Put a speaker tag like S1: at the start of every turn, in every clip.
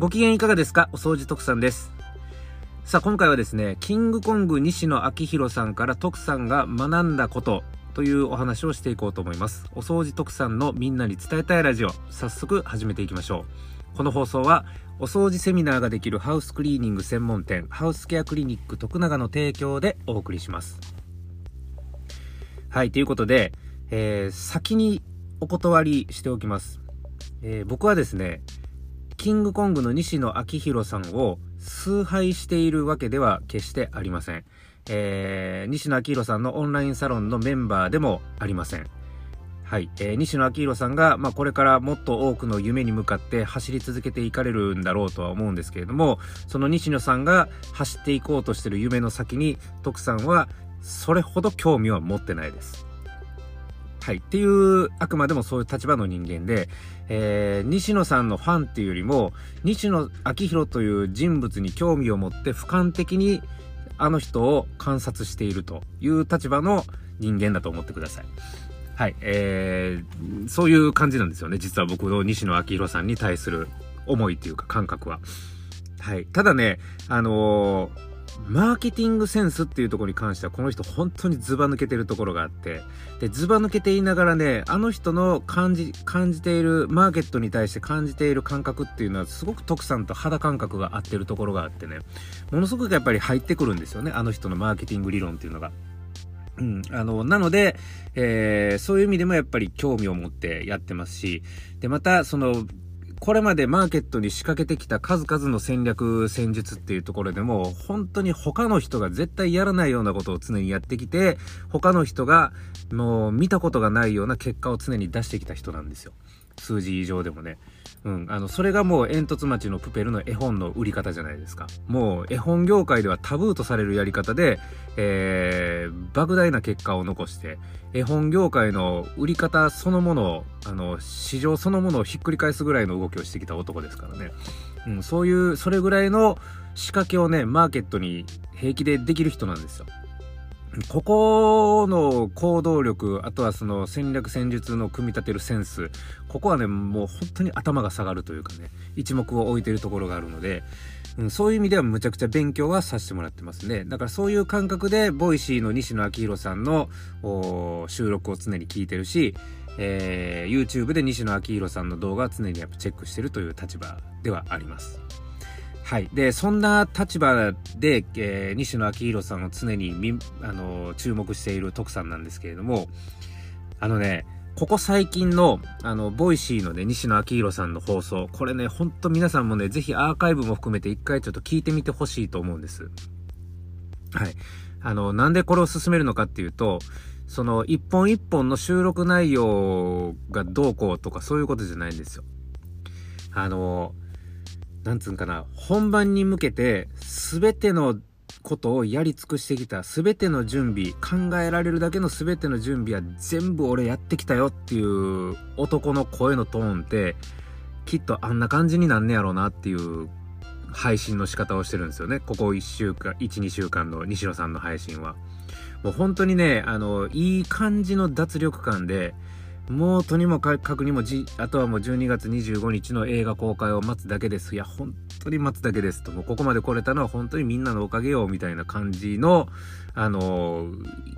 S1: ご機嫌いかがですか？お掃除特産です。さあ、今回はですね、キングコング西野昭弘さんから徳さんが学んだことというお話をしていこうと思います。お掃除特産のみんなに伝えたいラジオ、早速始めていきましょう。この放送は、お掃除セミナーができるハウスクリーニング専門店、ハウスケアクリニック徳永の提供でお送りします。はい、ということで、えー、先にお断りしておきます。えー、僕はですね、キングコングの西野昭弘さんを崇拝しているわけでは決してありません。えー、西野昭弘さんのオンラインサロンのメンバーでもありません。はい。えー、西野昭弘さんが、まあ、これからもっと多くの夢に向かって走り続けていかれるんだろうとは思うんですけれども、その西野さんが走っていこうとしてる夢の先に、徳さんはそれほど興味は持ってないです。はい。っていう、あくまでもそういう立場の人間で、えー、西野さんのファンっていうよりも、西野昭弘という人物に興味を持って俯瞰的にあの人を観察しているという立場の人間だと思ってください。はい。えー、そういう感じなんですよね。実は僕の西野昭弘さんに対する思いっていうか感覚は。はい。ただね、あのーマーケティングセンスっていうところに関してはこの人本当にズバ抜けてるところがあって、で、ズバ抜けていながらね、あの人の感じ、感じている、マーケットに対して感じている感覚っていうのはすごく徳さんと肌感覚が合ってるところがあってね、ものすごくやっぱり入ってくるんですよね、あの人のマーケティング理論っていうのが。うん。あの、なので、えー、そういう意味でもやっぱり興味を持ってやってますし、で、また、その、これまでマーケットに仕掛けてきた数々の戦略、戦術っていうところでも、本当に他の人が絶対やらないようなことを常にやってきて、他の人がもう見たことがないような結果を常に出してきた人なんですよ。数字以上でもね。うん。あの、それがもう煙突町のプペルの絵本の売り方じゃないですか。もう絵本業界ではタブーとされるやり方で、えー、莫大な結果を残して、絵本業界の売り方そのものを、あの、市場そのものをひっくり返すぐらいの動きをしてきた男ですからね。うん、そういう、それぐらいの仕掛けをね、マーケットに平気でできる人なんですよ。ここの行動力、あとはその戦略戦術の組み立てるセンス、ここはね、もう本当に頭が下がるというかね、一目を置いてるところがあるので、うん、そういう意味ではむちゃくちゃ勉強はさせてもらってますね。だからそういう感覚で、 Voicy の西野亮廣さんの収録を常に聞いてるし、えー、YouTube で西野亮廣さんの動画は常にやっぱチェックしてるという立場ではあります。はい。で、そんな立場で、えー、西野亮廣さんを常にみ、あの、注目している徳さんなんですけれども、あのね、ここ最近の、あの、 Voicy のね、西野亮廣さんの放送、これね、ほんと皆さんもね、ぜひアーカイブも含めて一回ちょっと聞いてみてほしいと思うんです。はい。あの、なんでこれを進めるのかっていうと、その、一本一本の収録内容がどうこうとかそういうことじゃないんですよ。あの、なんつうんかな、本番に向けて、すべてのことをやり尽くしてきた、すべての準備、考えられるだけのすべての準備は全部俺やってきたよっていう男の声のトーンって、きっとあんな感じになんねやろうなっていう配信の仕方をしてるんですよね。ここ1週間、1、2週間の西野さんの配信は。もう本当にね、あの、いい感じの脱力感で、もうとにもかくにもじ、あとはもう12月25日の映画公開を待つだけです。いや、本当に待つだけですと。もうここまで来れたのは本当にみんなのおかげよ、みたいな感じの、あの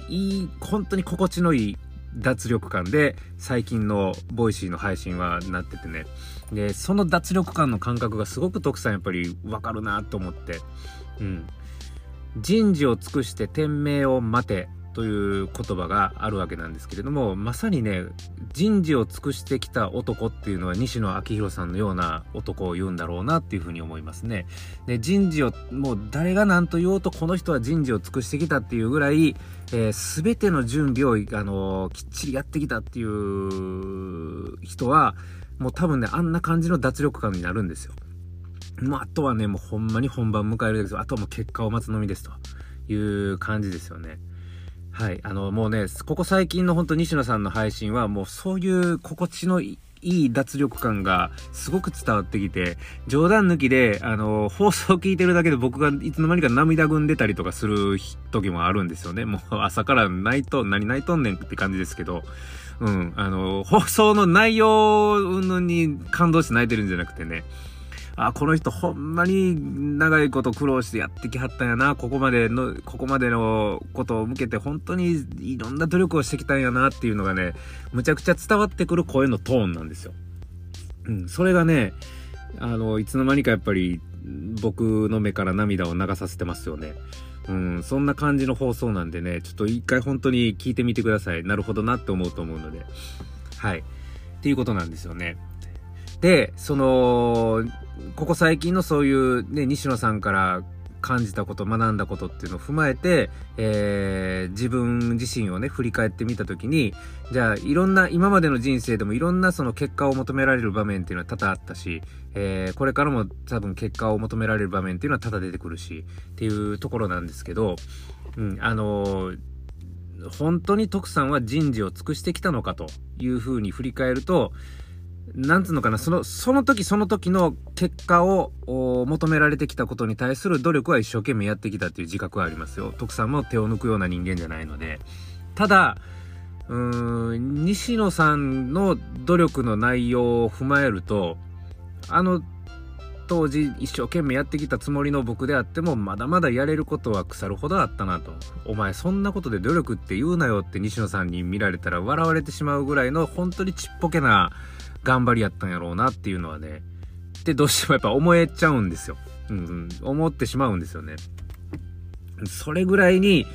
S1: いい、本当に心地のいい脱力感で最近の Voicy の配信はなっててね。で、その脱力感の感覚がすごく徳さんやっぱりわかるなと思って。うん。人事を尽くして天命を待てという言葉があるわけなんですけれども、まさにね、人事を尽くしてきた男っていうのは西野昭弘さんのような男を言うんだろうなっていうふうに思いますね。で、人事を、もう誰が何と言おうとこの人は人事を尽くしてきたっていうぐらい、えー、全ての準備を、あの、きっちりやってきたっていう人は、もう多分ね、あんな感じの脱力感になるんですよ。もうあとはね、もうほんまに本番迎えるですあとはもう結果を待つのみですという感じですよね。はい。あの、もうね、ここ最近の本当西野さんの配信は、もうそういう心地のいい脱力感がすごく伝わってきて、冗談抜きで、あの、放送聞いてるだけで僕がいつの間にか涙ぐんでたりとかする時もあるんですよね。もう朝から泣いと、何泣いとんねんって感じですけど、うん、あの、放送の内容に感動して泣いてるんじゃなくてね、あ、この人ほんまに長いこと苦労してやってきはったんやな、ここまでの、ここまでのことを向けて本当にいろんな努力をしてきたんやなっていうのがね、むちゃくちゃ伝わってくる声のトーンなんですよ。うん、それがね、あの、いつの間にかやっぱり僕の目から涙を流させてますよね。うん、そんな感じの放送なんでね、ちょっと一回本当に聞いてみてください。なるほどなって思うと思うので。はい。っていうことなんですよね。で、その、ここ最近のそういうね、西野さんから感じたこと、学んだことっていうのを踏まえて、えー、自分自身をね、振り返ってみたときに、じゃあ、いろんな、今までの人生でもいろんなその結果を求められる場面っていうのは多々あったし、えー、これからも多分結果を求められる場面っていうのは多々出てくるし、っていうところなんですけど、うん、あのー、本当に徳さんは人事を尽くしてきたのかというふうに振り返ると、なんつうのかな、その、その時その時の結果を求められてきたことに対する努力は一生懸命やってきたっていう自覚はありますよ。徳さんも手を抜くような人間じゃないので。ただ、うーん、西野さんの努力の内容を踏まえると、あの当時一生懸命やってきたつもりの僕であってもまだまだやれることは腐るほどあったなと。お前そんなことで努力って言うなよって西野さんに見られたら笑われてしまうぐらいの本当にちっぽけな頑張りやったんやろうなっていうのはね、で、どうしてもやっぱ思えちゃうんですよ。うん、うん、思ってしまうんですよね。それぐらいに、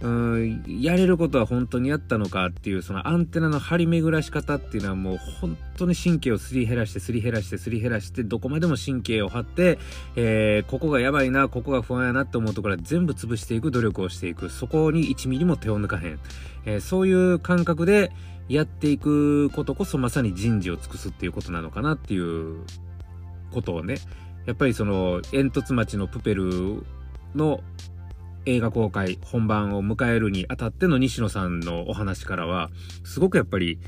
S1: うん、やれることは本当にやったのかっていう、そのアンテナの張り巡らし方っていうのはもう本当に神経をすり減らして、すり減らして、すり減らして、どこまでも神経を張って、えー、ここがやばいな、ここが不安やなって思うところは全部潰していく努力をしていく。そこに1ミリも手を抜かへん。えー、そういう感覚で、やっていくことこそまさに人事を尽くすっていうことなのかなっていうことをね、やっぱりその煙突町のプペルの映画公開本番を迎えるにあたっての西野さんのお話からは、すごくやっぱり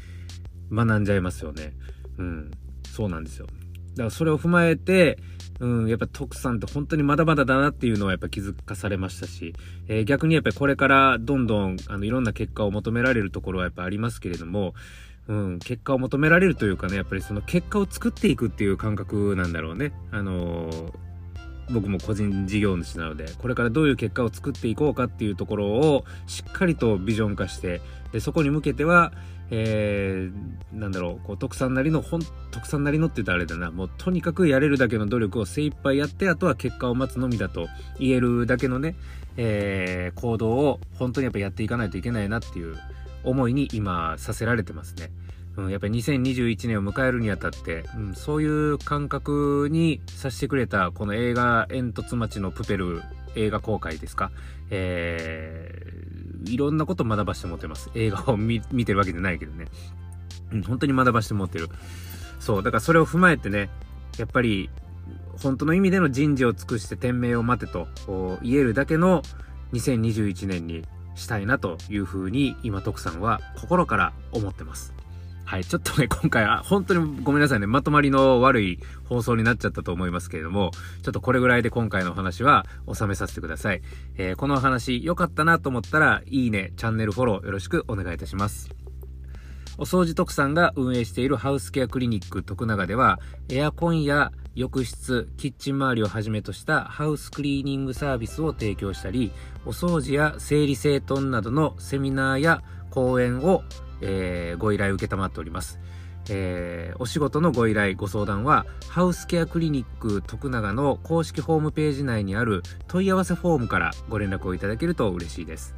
S1: 学んじゃいますよね。うん。そうなんですよ。だからそれを踏まえて、うん、やっぱ徳さんって本当にまだまだだなっていうのはやっぱ気づかされましたし、えー、逆にやっぱりこれからどんどんあのいろんな結果を求められるところはやっぱありますけれども、うん、結果を求められるというかね、やっぱりその結果を作っていくっていう感覚なんだろうね。あのー、僕も個人事業主なので、これからどういう結果を作っていこうかっていうところをしっかりとビジョン化して、で、そこに向けては、えー、なんだろう、こう、徳さんなりの、ほん、徳さんなりのって言ったらあれだな、もうとにかくやれるだけの努力を精一杯やって、あとは結果を待つのみだと言えるだけのね、えー、行動を本当にやっぱやっていかないといけないなっていう思いに今させられてますね。うん、やっぱり2021年を迎えるにあたって、うん、そういう感覚にさせてくれたこの映画煙突町のプペル映画公開ですか、えー、いろんなこと学ばしてもってます。映画を見てるわけじゃないけどね。うん、本当に学ばしてもってる。そう、だからそれを踏まえてね、やっぱり、本当の意味での人事を尽くして天命を待てと言えるだけの2021年にしたいなというふうに今徳さんは心から思ってます。はい。ちょっとね、今回は本当にごめんなさいね。まとまりの悪い放送になっちゃったと思いますけれども、ちょっとこれぐらいで今回のお話は収めさせてください。えー、このお話良かったなと思ったら、いいね、チャンネルフォローよろしくお願いいたします。お掃除特産が運営しているハウスケアクリニック徳永では、エアコンや浴室、キッチン周りをはじめとしたハウスクリーニングサービスを提供したり、お掃除や整理整頓などのセミナーや講演をえー、ご依頼受っております。えー、お仕事のご依頼、ご相談は、ハウスケアクリニック徳永の公式ホームページ内にある問い合わせフォームからご連絡をいただけると嬉しいです。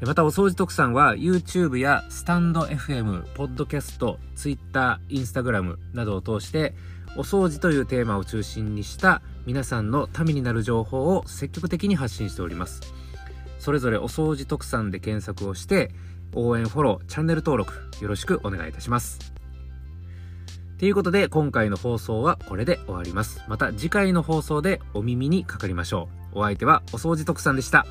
S1: また、お掃除特産は YouTube やスタンド FM、ポッドキャスト、Twitter、Instagram などを通して、お掃除というテーマを中心にした皆さんのためになる情報を積極的に発信しております。それぞれお掃除特産で検索をして、応援フォロー、チャンネル登録よろしくお願いいたします。ということで今回の放送はこれで終わります。また次回の放送でお耳にかかりましょう。お相手はお掃除特産でした。